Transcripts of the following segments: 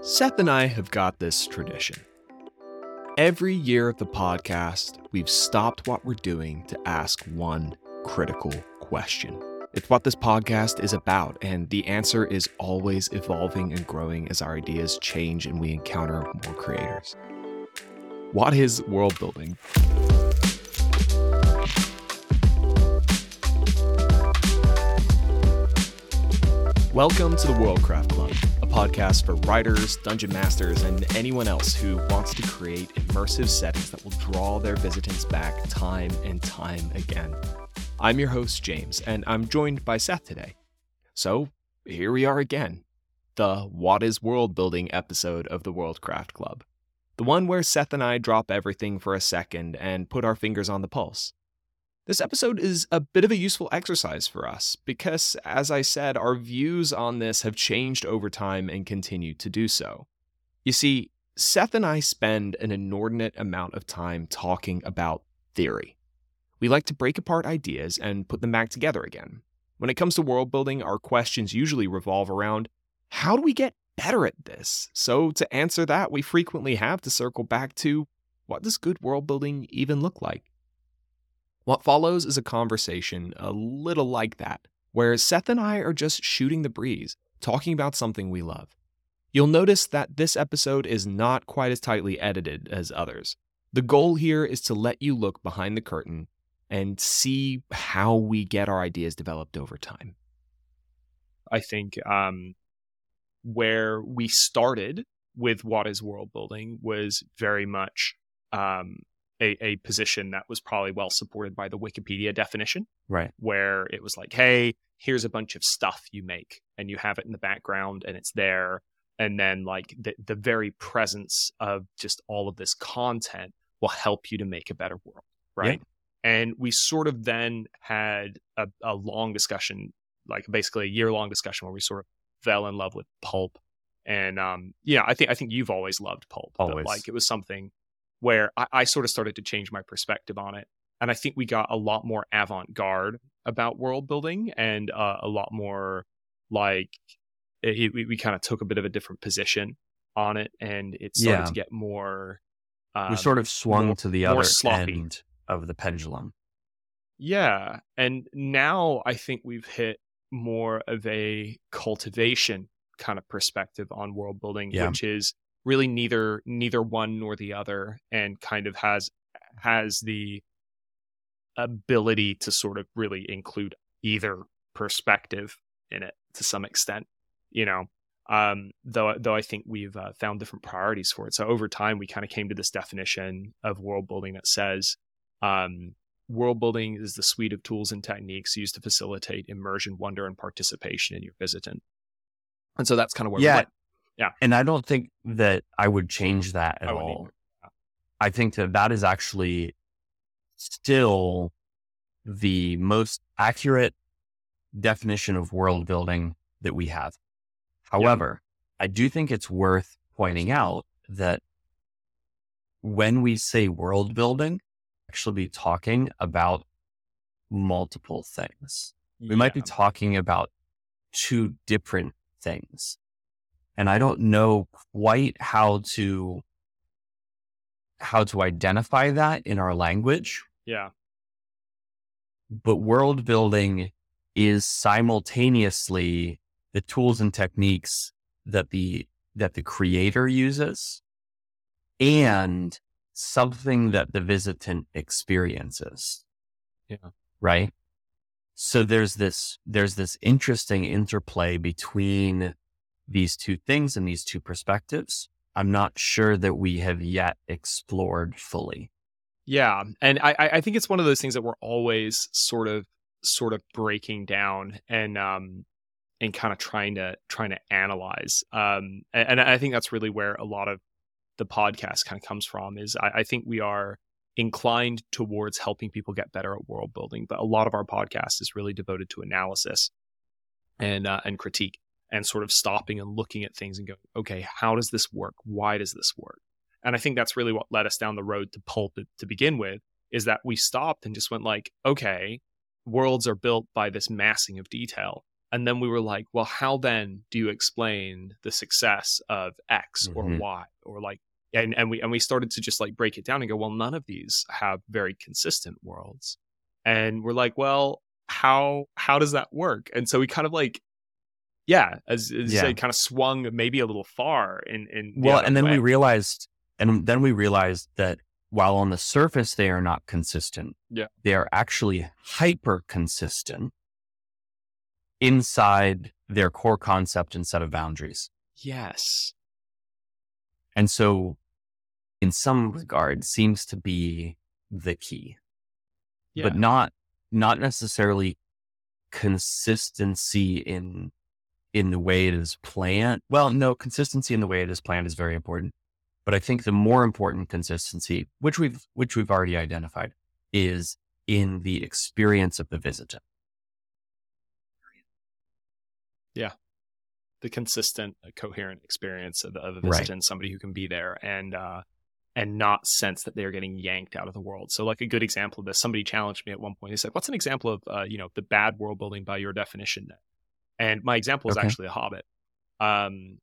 Seth and I have got this tradition. Every year of the podcast, we've stopped what we're doing to ask one critical question. It's what this podcast is about, and the answer is always evolving and growing as our ideas change and we encounter more creators. What is world building? Welcome to the Worldcraft Club, podcast for writers, dungeon masters, and anyone else who wants to create immersive settings that will draw their visitants back time and time again. I'm your host, James, and I'm joined by Seth today. So, here we are again the What is World Building episode of the Worldcraft Club. The one where Seth and I drop everything for a second and put our fingers on the pulse. This episode is a bit of a useful exercise for us because, as I said, our views on this have changed over time and continue to do so. You see, Seth and I spend an inordinate amount of time talking about theory. We like to break apart ideas and put them back together again. When it comes to world building, our questions usually revolve around how do we get better at this? So, to answer that, we frequently have to circle back to what does good world building even look like? What follows is a conversation a little like that, where Seth and I are just shooting the breeze, talking about something we love. You'll notice that this episode is not quite as tightly edited as others. The goal here is to let you look behind the curtain and see how we get our ideas developed over time. I think um, where we started with what is world building was very much um, a, a position that was probably well supported by the Wikipedia definition. Right. Where it was like, hey, here's a bunch of stuff you make and you have it in the background and it's there. And then like the, the very presence of just all of this content will help you to make a better world. Right. Yeah. And we sort of then had a, a long discussion, like basically a year long discussion where we sort of fell in love with pulp. And um, yeah, I think I think you've always loved pulp. Always. like it was something where I, I sort of started to change my perspective on it. And I think we got a lot more avant garde about world building and uh, a lot more like it, we, we kind of took a bit of a different position on it and it started yeah. to get more. Um, we sort of swung more, to the other sloppy. end of the pendulum. Yeah. And now I think we've hit more of a cultivation kind of perspective on world building, yeah. which is really neither neither one nor the other and kind of has has the ability to sort of really include either perspective in it to some extent you know um, though though I think we've uh, found different priorities for it. So over time, we kind of came to this definition of world building that says um, world building is the suite of tools and techniques used to facilitate immersion, wonder, and participation in your visitant. And so that's kind of where yeah. Yeah. And I don't think that I would change that at all. I think that that is actually still the most accurate definition of world building that we have. However, yeah. I do think it's worth pointing out that when we say world building, actually be talking about multiple things. We might be talking about two different things and I don't know quite how to how to identify that in our language. Yeah. But world building is simultaneously the tools and techniques that the that the creator uses and something that the visitant experiences. Yeah. Right? So there's this there's this interesting interplay between these two things and these two perspectives, I'm not sure that we have yet explored fully. Yeah, and I, I think it's one of those things that we're always sort of sort of breaking down and um and kind of trying to trying to analyze. Um, and, I think that's really where a lot of the podcast kind of comes from. Is I, I think we are inclined towards helping people get better at world building, but a lot of our podcast is really devoted to analysis and uh, and critique and sort of stopping and looking at things and going, okay, how does this work? Why does this work? And I think that's really what led us down the road to pulp to begin with, is that we stopped and just went like, okay, worlds are built by this massing of detail. And then we were like, well, how then do you explain the success of X or Mhm. Y or like and and we and we started to just like break it down and go, well, none of these have very consistent worlds. And we're like, well, how how does that work? And so we kind of like yeah, as, as you Yeah. said, kind of swung maybe a little far in in Well, and then we realized, and then we realized that while on the surface they are not consistent, Yeah. they are actually hyper consistent inside their core concept and set of boundaries. yes, And so, in some regard, seems to be the key, yeah, but not not necessarily consistency in in the way it is planned. Well, no, consistency in the way it is planned is very important. But I think the more important consistency, which we've which we've already identified, is in the experience of the visitor. Yeah. The consistent, uh, coherent experience of, of a Right. visitant, somebody who can be there and uh, and not sense that they're getting yanked out of the world. So, like a good example of this, somebody challenged me at one point. He said, "What's an example of uh, you know the bad world building by your definition?" And my example is Okay. actually a Hobbit. Um,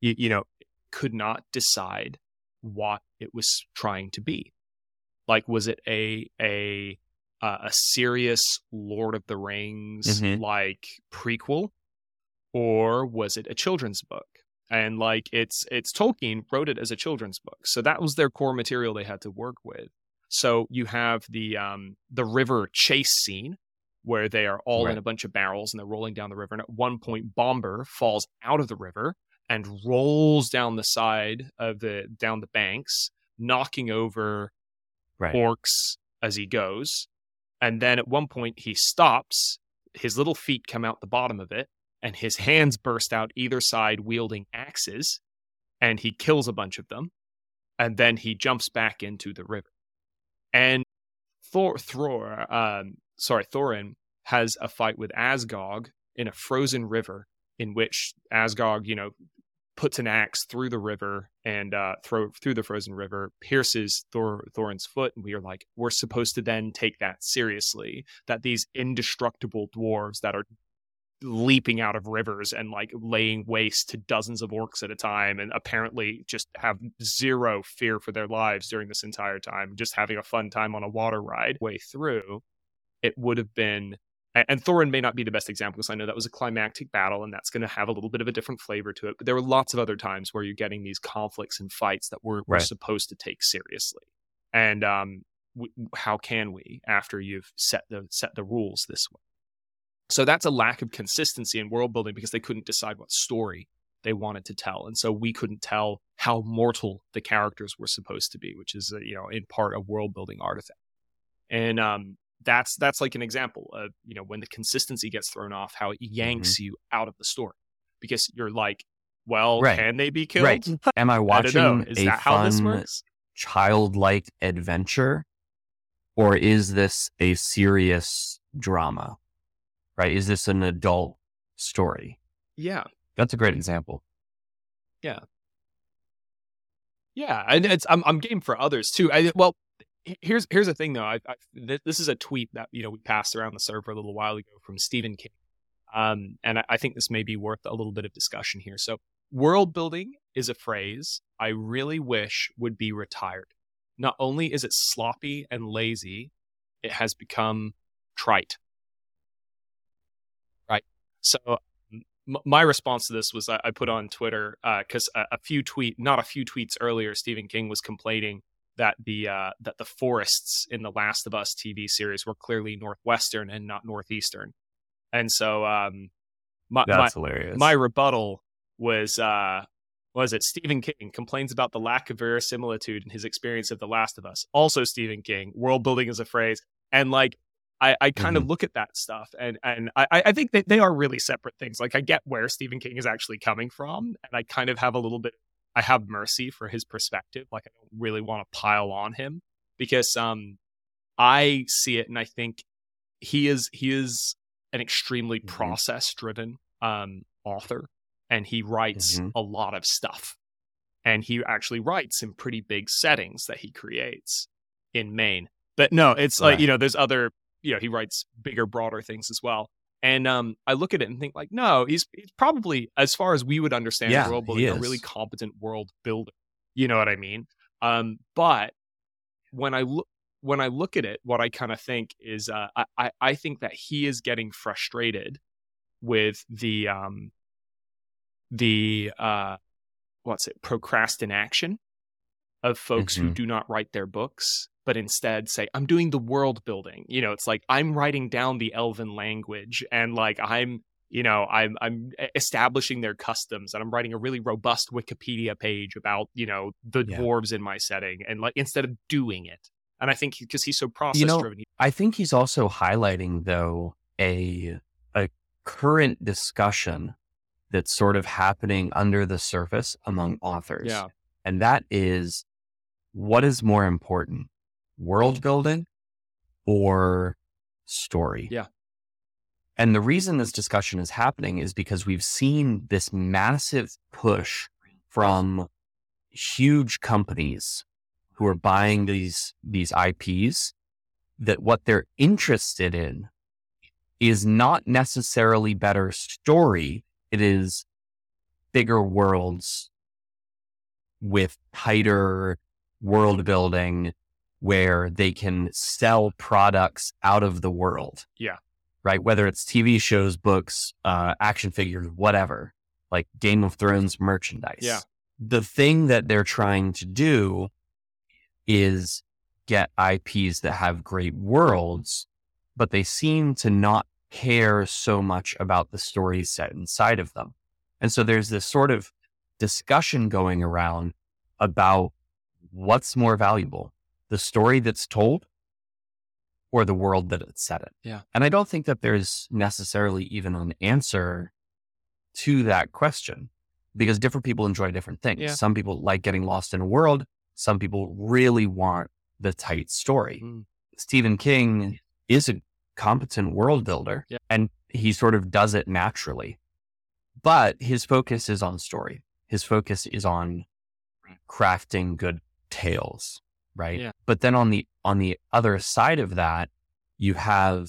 you, you know, could not decide what it was trying to be. Like, was it a a uh, a serious Lord of the Rings Mhm. like prequel, or was it a children's book? And like it's it's Tolkien wrote it as a children's book, so that was their core material they had to work with. So you have the um the river chase scene where they are all in a bunch of barrels and they're rolling down the river. And at one point, Bombur falls out of the river and rolls down the side of the down the banks, knocking over Right. orcs as he goes. And then at one point he stops, his little feet come out the bottom of it, and his hands burst out either side wielding axes, and he kills a bunch of them. And then he jumps back into the river. And Thor Thor um, sorry, Thorin has a fight with Azog in a frozen river in which Azog, you know, puts an axe through the river and uh, throw through the frozen river, pierces Thor Thorin's foot, and we are like, we're supposed to then take that seriously. That these indestructible dwarves that are leaping out of rivers and like laying waste to dozens of orcs at a time and apparently just have zero fear for their lives during this entire time just having a fun time on a water ride way through it would have been and Thorin may not be the best example because I know that was a climactic battle and that's going to have a little bit of a different flavor to it. But there were lots of other times where you're getting these conflicts and fights that we're, we're supposed to take seriously. And um, w- how can we after you've set the set the rules this way? So that's a lack of consistency in world building because they couldn't decide what story they wanted to tell, and so we couldn't tell how mortal the characters were supposed to be, which is you know in part a world building artifact. And um, that's that's like an example of you know when the consistency gets thrown off, how it mm-hmm. yanks you out of the story because you're like, well, Right. can they be killed? Right. Am I I watching know. Is a that how this fun, works? childlike adventure, or is this a serious drama? Right? Is this an adult story? Yeah, That's a great example. Yeah, yeah, and it's I'm I'm game for others too. I well, h- here's here's the thing though. I, I th- this is a tweet that you know we passed around the server a little while ago from Stephen King, um, and I, I think this may be worth a little bit of discussion here. So, world building is a phrase I really wish would be retired. Not only is it sloppy and lazy, it has become trite. Right. So my response to this was I, put on Twitter because a, a few tweet, not a few tweets earlier, Stephen King was complaining that the uh, that the forests in the Last of Us TV series were clearly northwestern and not northeastern, and so um, my, my That's hilarious. my rebuttal was uh was it Stephen King complains about the lack of verisimilitude in his experience of The Last of Us. Also Stephen King, world building is a phrase. And like I, I kind of look at that stuff and and I, I think that they are really separate things. Like I get where Stephen King is actually coming from, and I kind of have a little bit I have mercy for his perspective. Like I don't really want to pile on him because um I see it and I think he is he is an extremely Mhm. process driven um author and he writes Mhm. a lot of stuff and he actually writes in pretty big settings that he creates in Maine but no it's like you know there's other you know he writes bigger broader things as well And um, I look at it and think like, no, he's, he's probably, as far as we would understand Yeah, world building, a really competent world builder. You know what I mean? Um, but when I look when I look at it, what I kind of think is, uh, I, I think that he is getting frustrated with the um the uh what's it procrastination of folks who Mhm. do not write their books but instead say i'm doing the world building you know it's like i'm writing down the elven language and like i'm you know i'm i'm establishing their customs and i'm writing a really robust wikipedia page about you know the Yeah. dwarves in my setting and like instead of doing it and i think because he's so process know, driven I think he's also highlighting though a a current discussion that's sort of happening under the surface among authors. yeah And that is what is more important, world building or story? Yeah. And the reason this discussion is happening is because we've seen this massive push from huge companies who are buying these these IPs that what they're interested in is not necessarily better story, it is bigger worlds with tighter world building where they can sell products out of the world. Yeah. Right. Whether it's TV shows, books, uh, action figures, whatever, like Game of Thrones merchandise. Yeah. The thing that they're trying to do is get IPs that have great worlds, but they seem to not care so much about the stories set inside of them. And so there's this sort of discussion going around about what's more valuable, the story that's told or the world that it's set in. Yeah. And I don't think that there's necessarily even an answer to that question because different people enjoy different things. Yeah. Some people like getting lost in a world. Some people really want the tight story. Mm. Stephen King is a competent world builder Yeah. and he sort of does it naturally. But his focus is on story. His focus is on crafting good tales, right? Yeah. But then on the on the other side of that, you have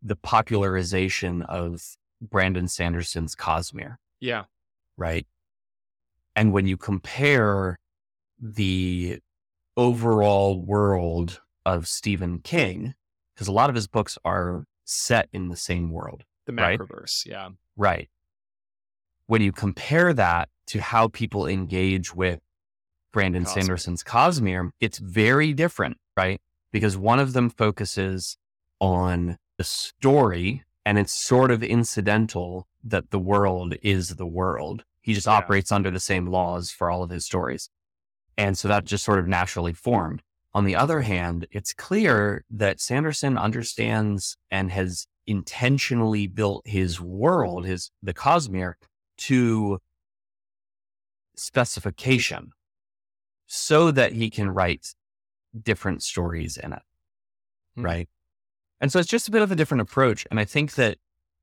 the popularization of Brandon Sanderson's Cosmere, yeah right? And when you compare the overall world of Stephen King, because a lot of his books are set in the same world, the Right. macroverse yeah right? When you compare that to how people engage with Brandon Cosmere. Sanderson's Cosmere, it's very different, right? Because one of them focuses on the story and it's sort of incidental that the world is the world. He just Yeah. operates under the same laws for all of his stories. And so that just sort of naturally formed. On the other hand, it's clear that Sanderson understands and has intentionally built his world, his the Cosmere, to specification so that he can write different stories in it. Hmm. Right. And so it's just a bit of a different approach. And I think that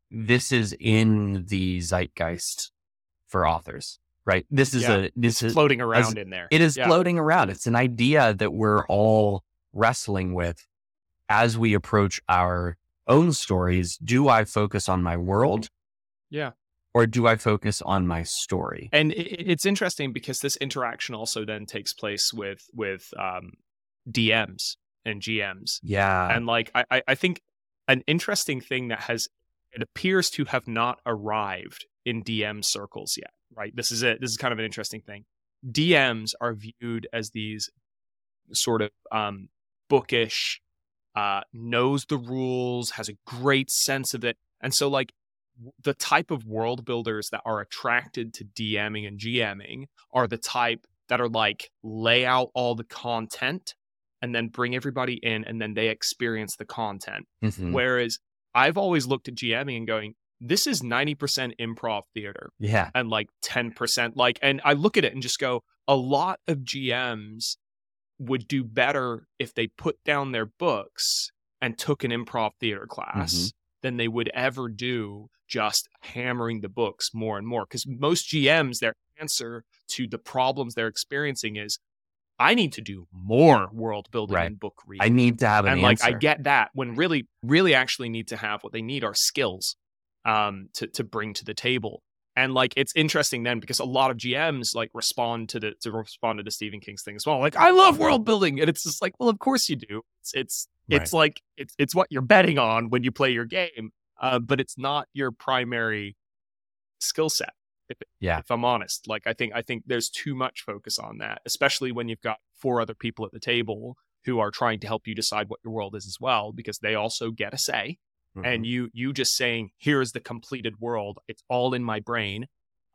this is in the zeitgeist for authors, right? This is Yeah. a, this is, floating around in there it is yeah. floating around. It's an idea that we're all wrestling with as we approach our own stories. Do I focus on my world yeah or do I focus on my story? and it's interesting because this interaction also then takes place with with um dms and gms Yeah. and like I, I- think an interesting thing that has it appears to have not arrived in dm circles yet right? This is it. This is kind of an interesting thing. Dms are viewed as these sort of um bookish uh knows the rules has a great sense of it. And so like the type of world builders that are attracted to dming and gming are the type that are like lay out all the content and then bring everybody in and then they experience the content. Mhm. Whereas I've always looked at GMing and going, this is 90% improv theater Yeah. and like 10% like, and I look at it and just go, a lot of GMs would do better if they put down their books and took an improv theater class than they would ever do just hammering the books more and more. Because most GMs, their answer to the problems they're experiencing is, I need to do more world building Right. and book reading. I need to have an and like I get that when really, really actually need to have what they need are skills. um, to to bring to the table. And like it's interesting then because a lot of GMs like respond to the to respond to the Stephen King's thing as well. Like I love world building, and it's just like, well, of course you do. It's it's right. it's like it's it's what you're betting on when you play your game, uh, but it's not your primary skill set. If, yeah, if I'm honest, like I think I think there's too much focus on that, especially when you've got four other people at the table who are trying to help you decide what your world is as well, because they also get a say. Mm-hmm. and you you just saying here's the completed world. It's all in my brain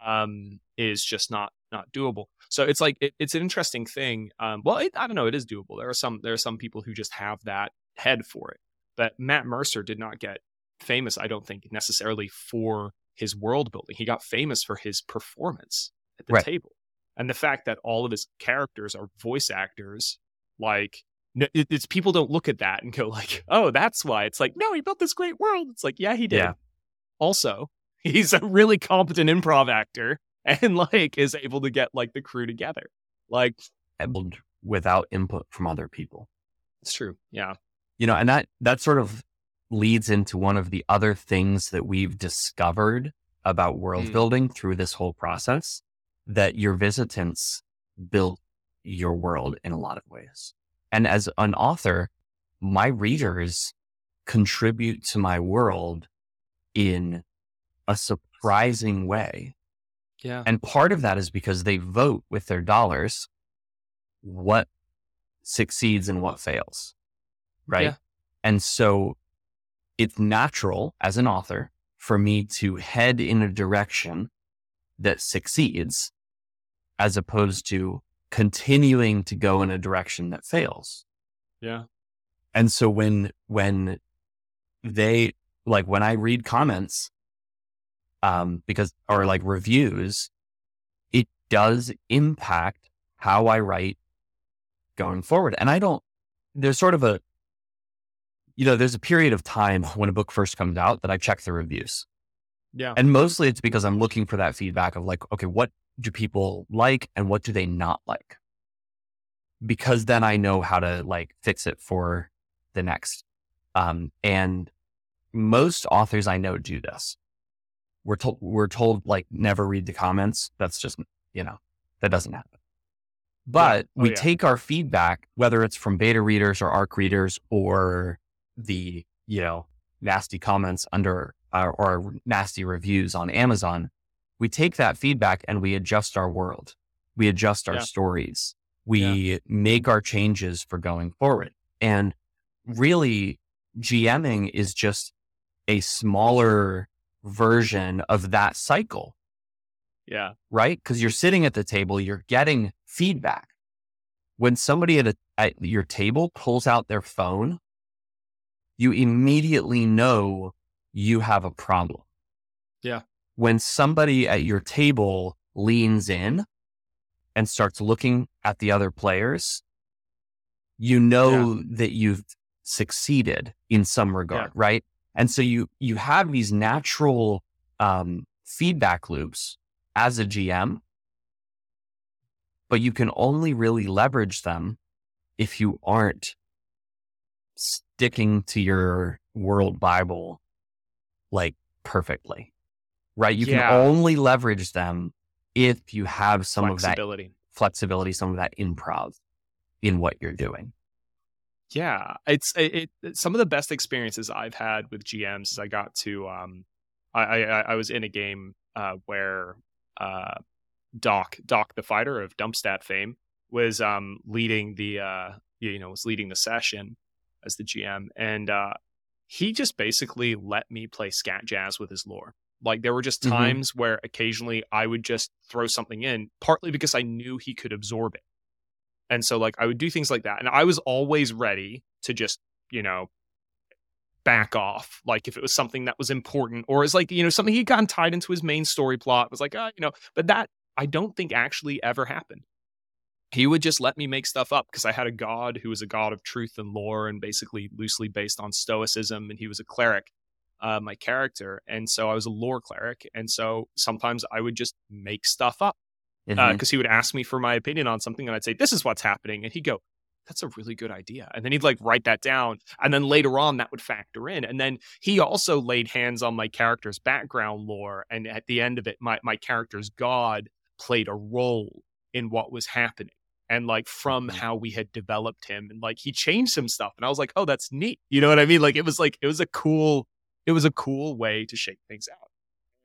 um, is just not not doable. So it's like it, it's an interesting thing. Um, well it, i don't know it is doable. There are some there are some people who just have that head for it. But matt mercer did not get famous i don't think necessarily for his world building he got famous for his performance at the right. table and the fact that all of his characters are voice actors like it's people don't look at that and go like, "Oh, that's why." It's like, "No, he built this great world." It's like, "Yeah, he did." Yeah. Also, he's a really competent improv actor and like is able to get like the crew together. Like without input from other people. It's true. Yeah. You know, and that that sort of leads into one of the other things that we've discovered about world mm. building through this whole process that your visitants built your world in a lot of ways. And as an author, my readers contribute to my world in a surprising way. Yeah. And part of that is because they vote with their dollars what succeeds and what fails. Right. Yeah. And so it's natural as an author for me to head in a direction that succeeds as opposed to continuing to go in a direction that fails. Yeah. And so when when they like when I read comments um because or like reviews it does impact how I write going forward. And I don't there's sort of a you know, there's a period of time when a book first comes out that I check the reviews. Yeah. And mostly it's because I'm looking for that feedback of like, okay, what do people like and what do they not like? Because then I know how to like fix it for the next. Um, and most authors I know do this. We're told, we're told like never read the comments. That's just, you know, that doesn't happen. But yeah. oh, we yeah. take our feedback, whether it's from beta readers or ARC readers or the, you know, nasty comments under uh, or nasty reviews on Amazon we take that feedback and we adjust our world. We adjust our yeah. stories. We yeah. make our changes for going forward. And really, GMing is just a smaller version of that cycle. Yeah. Right? Because you're sitting at the table, you're getting feedback. When somebody at, a, at your table pulls out their phone, you immediately know you have a problem. Yeah when somebody at your table leans in and starts looking at the other players, you know yeah. that you've succeeded in some regard, yeah. right? And so you you have these natural um, feedback loops as a GM, but you can only really leverage them if you aren't sticking to your world Bible like perfectly right? You yeah. can only leverage them if you have some of that flexibility, some of that improv in what you're doing. Yeah, it's it, it, Some of the best experiences I've had with GMs is I got to um, I I, I was in a game uh, where uh, Doc Doc the fighter of Dumpstat fame was um leading the uh you know was leading the session as the GM and uh he just basically let me play scat jazz with his lore like there were just mm-hmm. times mm-hmm. where occasionally I would just throw something in, partly because I knew he could absorb it. And so like I would do things like that. And I was always ready to just, you know, back off. Like if it was something that was important or is like, you know, something he'd gotten tied into his main story plot was like, ah, you know, but that I don't think actually ever happened. He would just let me make stuff up because I had a god who was a god of truth and lore and basically loosely based on stoicism and he was a cleric uh, my character. And so I was a lore cleric. And so sometimes I would just make stuff up because uh, mm-hmm. uh, he would ask me for my opinion on something and I'd say, this is what's happening. And he'd go, that's a really good idea. And then he'd like write that down. And then later on, that would factor in. And then he also laid hands on my character's background lore. And at the end of it, my, my character's God played a role in what was happening. And like from how we had developed him, and like he changed some stuff, and I was like, "Oh, that's neat." You know what I mean? Like it was like it was a cool, it was a cool way to shape things out.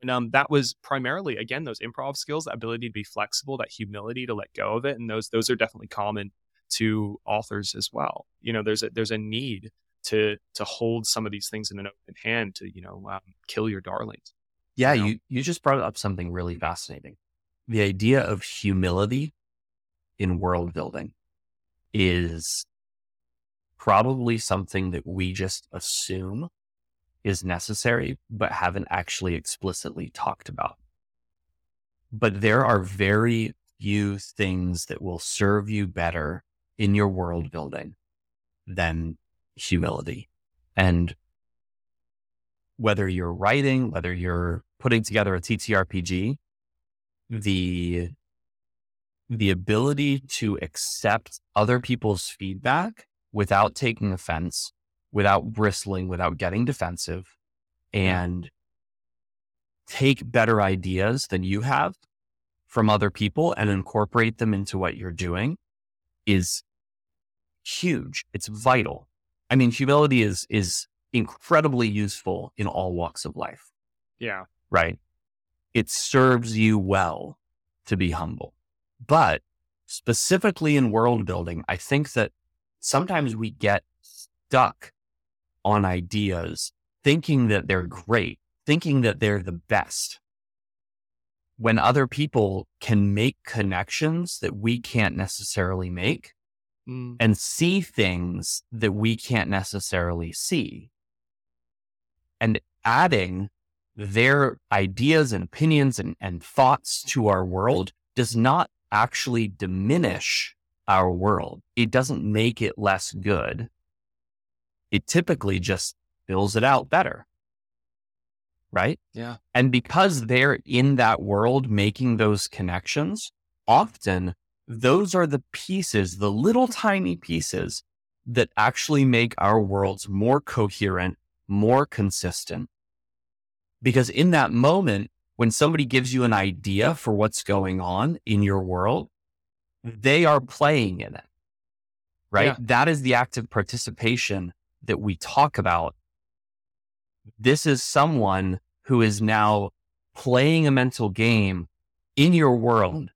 And um, that was primarily again those improv skills, that ability to be flexible, that humility to let go of it, and those those are definitely common to authors as well. You know, there's a there's a need to to hold some of these things in an open hand to you know um, kill your darlings. Yeah, you know? you, you just brought up something really fascinating. The idea of humility in world building is probably something that we just assume is necessary, but haven't actually explicitly talked about. But there are very few things that will serve you better in your world building than humility. And whether you're writing, whether you're putting together a TTRPG, the the ability to accept other people's feedback without taking mm. offense, without bristling, without getting defensive, and take better ideas than you have from other people and incorporate them into what you're doing is huge. It's vital. I mean, humility is is incredibly useful in all walks of life Yeah, right? It serves you well to be humble. But specifically in world building, I think that sometimes we get stuck on ideas thinking that they're great, thinking that they're the best. When other people can make connections that we can't necessarily make Mm, and see things that we can't necessarily see. And adding their ideas and opinions and, and thoughts to our world does not actually diminish our world. It doesn't make it less good. It typically just fills it out better. Right? yeah, And because they're in that world making those connections, often those are the pieces, the little tiny pieces that actually make our worlds more coherent, more consistent. Because in that moment, when somebody gives you an idea for what's going on in your world, they are playing in it, right? Yeah. That is the active participation that we talk about. This is someone who is now playing a mental game in your world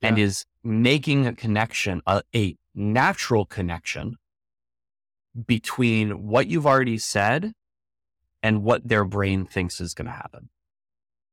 and is making a connection, a, a natural connection between what you've already said and what their brain thinks is going to happen.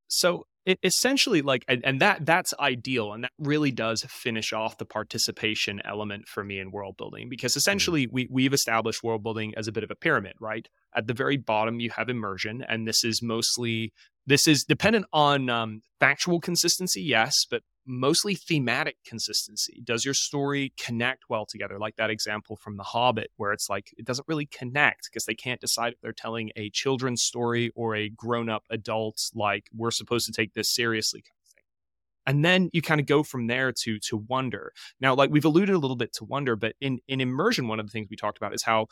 So it essentially like and, and that that's ideal and that really does finish off the participation element for me in world building because essentially we we've established world building as a bit of a pyramid right? At the very bottom you have immersion and this is mostly this is dependent on um, factual consistency yes but mostly thematic consistency. Does your story connect well together? Like that example from the hobbit where it's like it doesn't really connect because they can't decide if they're telling a children's story or a grown-up adult like we're supposed to take this seriously kind of thing. And then you kind of go from there to to wonder. Now like we've alluded a little bit to wonder but in in immersion one of the things we talked about is how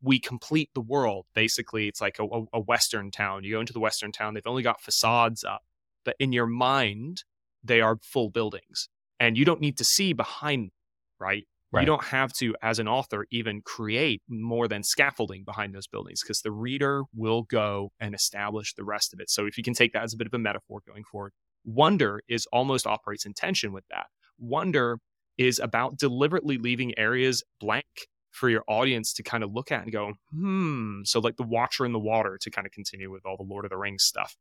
we complete the world. Basically it's like a, a, a western town. You go into the western town they've only got facades up but in your mind they are full buildings and you don't need to see behind them, right you don't have to as an author even create more than scaffolding behind those buildings because the reader will go and establish the rest of it so if you can take that as a bit of a metaphor going forward wonder is almost operates in tension with that wonder is about deliberately leaving areas blank for your audience to kind of look at and go, hmm. So, like the Watcher in the Water, to kind of continue with all the Lord of the Rings stuff.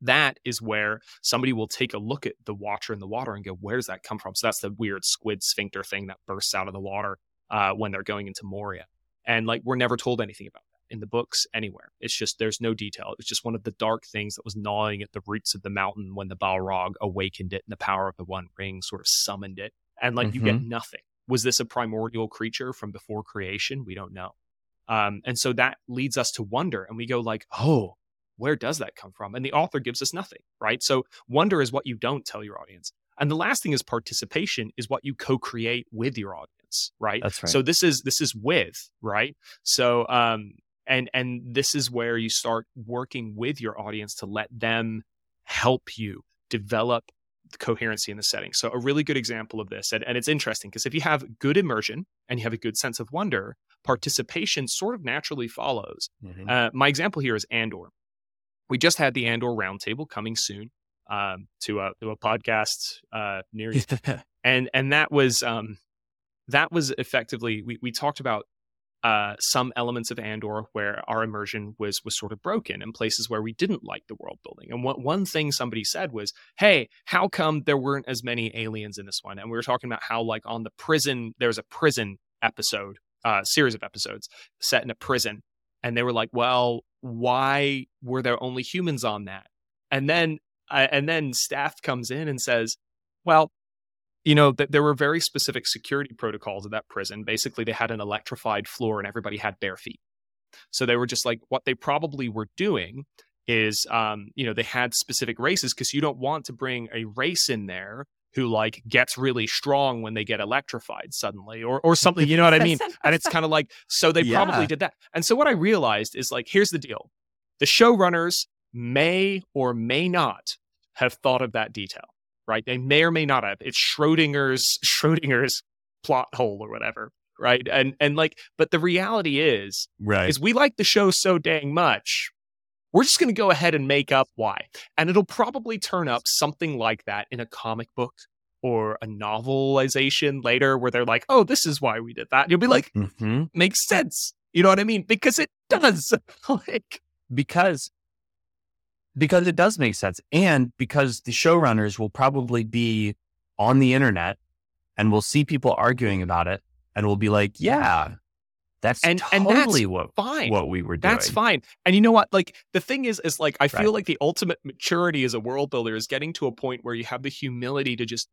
That is where somebody will take a look at the Watcher in the water and go, where does that come from? So, that's the weird squid sphincter thing that bursts out of the water uh, when they're going into Moria. And like, we're never told anything about that in the books anywhere. It's just, there's no detail. It was just one of the dark things that was gnawing at the roots of the mountain when the Balrog awakened it and the power of the One Ring sort of summoned it. And like, you get nothing was this a primordial creature from before creation we don't know um, and so that leads us to wonder and we go like oh where does that come from and the author gives us nothing right so wonder is what you don't tell your audience And the last thing is participation is what you co-create with your audience, right? That's right. So this is this is with, right? So um and and this is where you start working with your audience to let them help you develop the coherency in the setting. So a really good example of this, and, and it's interesting because if you have good immersion and you have a good sense of wonder, participation sort of naturally follows. Mm-hmm. Uh, my example here is Andor. We just had the Andor roundtable coming soon um, to a to a podcast uh, near you, and and that was um, that was effectively we we talked about uh, some elements of Andor where our immersion was was sort of broken and places where we didn't like the world building. And what, one thing somebody said was, "Hey, how come there weren't as many aliens in this one?" And we were talking about how, like, on the prison, there's a prison episode, uh, series of episodes set in a prison, and they were like, "Well, why were there only humans on that?" And then, uh, and then staff comes in and says, "Well, you know, th- there were very specific security protocols at that prison. Basically, they had an electrified floor and everybody had bare feet. So they were just like, what they probably were doing is, um, you know, they had specific races because you don't want to bring a race in there who like gets really strong when they get electrified suddenly or or something you know what i mean and it's kind of like so they yeah. probably did that and so what i realized is like here's the deal the showrunners may or may not have thought of that detail right? They may or may not have. It's Schrodinger's Schrodinger's plot hole or whatever, right? And and like, but the reality is, right, is we like the show so dang much. We're just going to go ahead and make up why, and it'll probably turn up something like that in a comic book or a novelization later, where they're like, "Oh, this is why we did that." And you'll be like, mm-hmm. "Makes sense." You know what I mean? Because it does. like because because it does make sense. And because the showrunners will probably be on the internet and we'll see people arguing about it and we'll be like, yeah, that's and, totally and that's what, fine. what we were doing. That's fine. And you know what? Like the thing is, is like I feel right. like the ultimate maturity as a world builder is getting to a point where you have the humility to just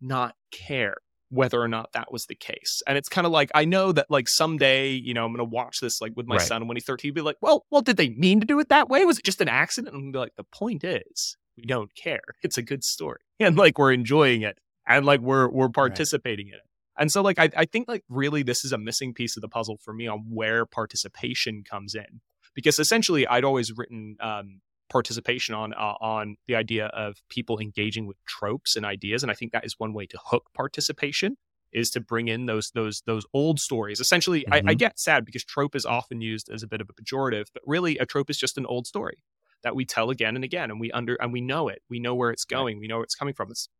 not care whether or not that was the case. And it's kind of like I know that like someday, you know, I'm gonna watch this like with my right. son when he's 13, be like, well, well, did they mean to do it that way? Was it just an accident? And be like, the point is, we don't care. It's a good story. And like we're enjoying it and like we're we're participating right. in it. And so like I, I think like really this is a missing piece of the puzzle for me on where participation comes in. Because essentially I'd always written um, participation on uh, on the idea of people engaging with tropes and ideas and i think that is one way to hook participation is to bring in those those those old stories essentially mm-hmm. I, I, mm-hmm. get sad because trope is often used as a bit of a pejorative but really a trope is just an old story that we tell again and again and we under and we know it we know where it's going we know where it's coming from it's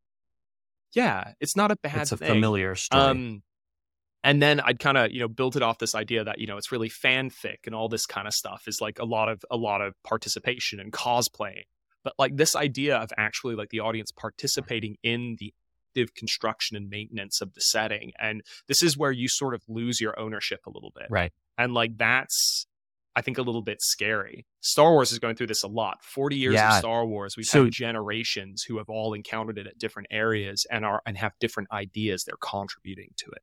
yeah it's not a bad it's a thing. familiar story um, and then I'd kind of you know built it off this idea that you know it's really fanfic and all this kind of stuff is like a lot of a lot of participation and cosplay, but like this idea of actually like the audience participating in the active construction and maintenance of the setting, and this is where you sort of lose your ownership a little bit, right? And like that's I think a little bit scary. Star Wars is going through this a lot. 40 years yeah. of Star Wars, we've so, had generations who have all encountered it at different areas and are and have different ideas they're contributing to it.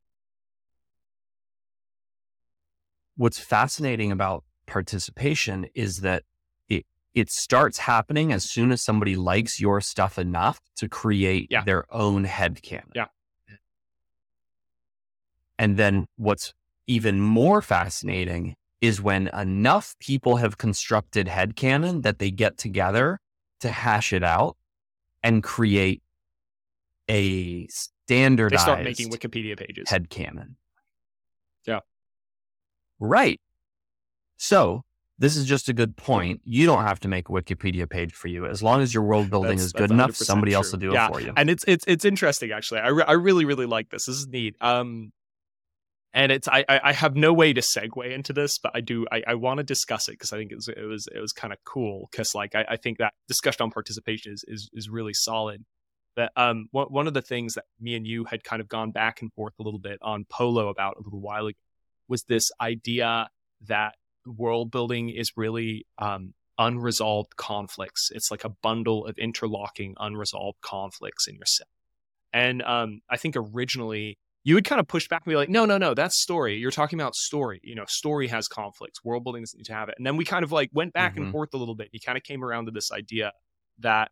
what's fascinating about participation is that it it starts happening as soon as somebody likes your stuff enough to create yeah. their own head canon. Yeah. And then what's even more fascinating is when enough people have constructed head canon that they get together to hash it out and create a standardized they start making Wikipedia pages. Head canon. Yeah. Right. So this is just a good point. You don't have to make a Wikipedia page for you as long as your world building that's, is good enough. Somebody true. else will do yeah. it for you. And it's it's it's interesting actually. I, re- I really really like this. This is neat. Um, and it's I I have no way to segue into this, but I do I, I want to discuss it because I think it was it was it was kind of cool because like I, I think that discussion on participation is is is really solid. But um, one one of the things that me and you had kind of gone back and forth a little bit on Polo about a little while ago was this idea that world building is really um, unresolved conflicts. It's like a bundle of interlocking unresolved conflicts in your set. And um, I think originally you would kind of push back and be like, no, no, no, that's story. You're talking about story. You know, story has conflicts. World building doesn't need to have it. And then we kind of like went back mm-hmm. and forth a little bit. You kind of came around to this idea that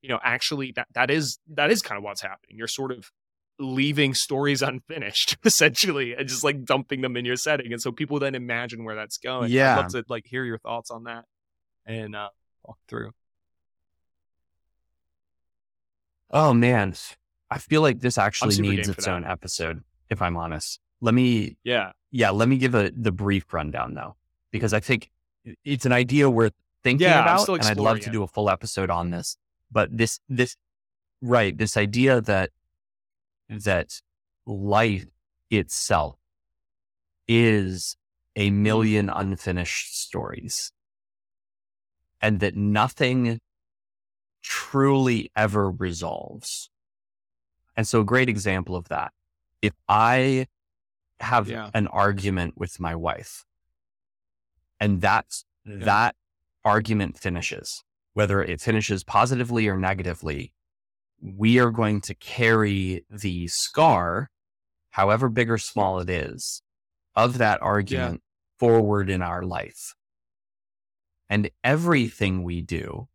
you know, actually that that is that is kind of what's happening. You're sort of leaving stories unfinished essentially and just like dumping them in your setting and so people then imagine where that's going yeah i'd love to like hear your thoughts on that and uh walk through oh man i feel like this actually needs its own episode if i'm honest. Let me yeah. Yeah let me give a the brief rundown though because i think it's an idea worth thinking Yeah, about and i'd love to do a full episode on this but this this right this idea that that life itself is a million unfinished stories and that nothing truly ever resolves. And so a great example of that, if I have Yeah. an argument with my wife and that's that argument finishes, whether it finishes positively or negatively, we are going to carry the scar, however big or small it is, of that argument forward in our life. And everything we do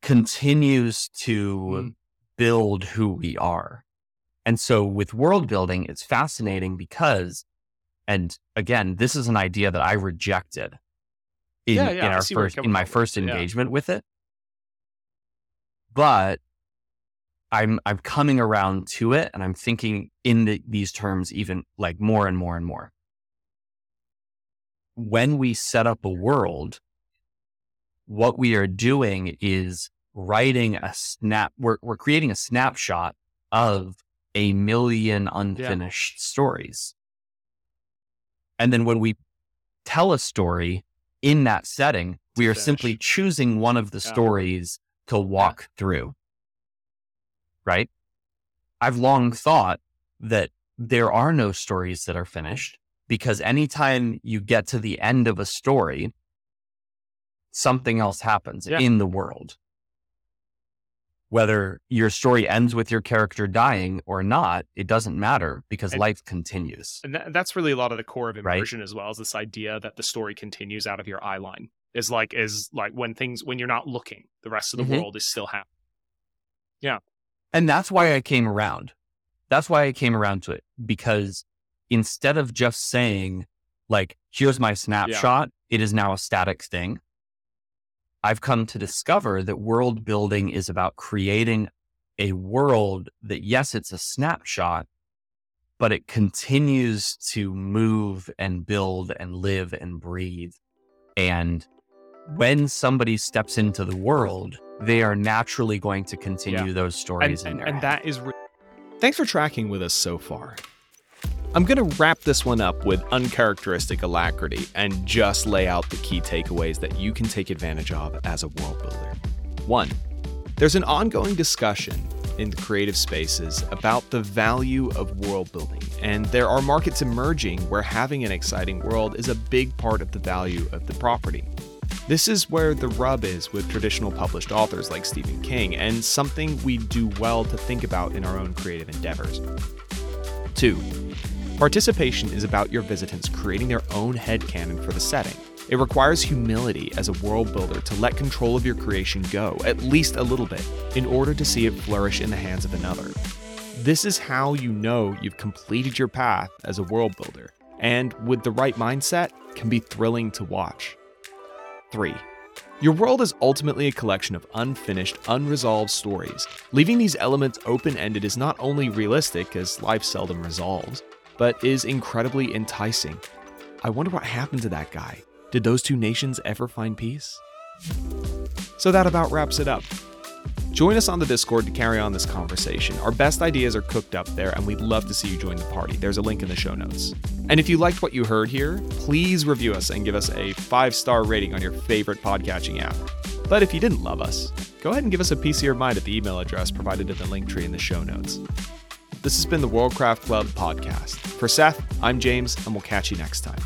continues to Mm. Build who we are. And so with world building, it's fascinating because, and again, this is an idea that I rejected in, Yeah, yeah, in our see where you're first, in my first Yeah. engagement with it. But I'm, I'm coming around to it and I'm thinking in the, these terms, even like more and more and more. When we set up a world, what we are doing is writing a snap, we're, we're creating a snapshot of a million unfinished stories. And then when we tell a story in that setting, we are finish. simply choosing one of the Yeah. stories to walk through. Right? I've long thought that there are no stories that are finished because anytime you get to the end of a story, something else happens Yeah. in the world. Whether your story ends with your character dying or not, it doesn't matter because And- life continues. and that, that's really a lot of the core of Right. immersion as well as this idea that the story continues out of your eye line is like is like when things when you're not looking the rest of the Mhm. world is still happening Yeah. And that's why I came around. That's why I came around to it because instead of just saying, like, here's my snapshot, it is now a static thing. I've come to discover that world building is about creating a world that, yes, it's a snapshot, but it continues to move and build and live and breathe. And when somebody steps into the world, they are naturally going to continue those and, stories in and, their and head. that is re- thanks for tracking with us so far i'm going to wrap this one up with uncharacteristic alacrity and just lay out the key takeaways that you can take advantage of as a world builder one there's an ongoing discussion in the creative spaces about the value of world building and there are markets emerging where having an exciting world is a big part of the value of the property this is where the rub is with traditional published authors like Stephen King, and something we do well to think about in our own creative endeavors. 2. Participation is about your visitants creating their own headcanon for the setting. It requires humility as a world builder to let control of your creation go, at least a little bit, in order to see it flourish in the hands of another. This is how you know you've completed your path as a world builder, and with the right mindset, can be thrilling to watch. 3. Your world is ultimately a collection of unfinished, unresolved stories. Leaving these elements open ended is not only realistic, as life seldom resolves, but is incredibly enticing. I wonder what happened to that guy. Did those two nations ever find peace? So that about wraps it up. Join us on the Discord to carry on this conversation. Our best ideas are cooked up there, and we'd love to see you join the party. There's a link in the show notes. And if you liked what you heard here, please review us and give us a five star rating on your favorite podcatching app. But if you didn't love us, go ahead and give us a piece of your mind at the email address provided in the link tree in the show notes. This has been the Worldcraft Club podcast. For Seth, I'm James, and we'll catch you next time.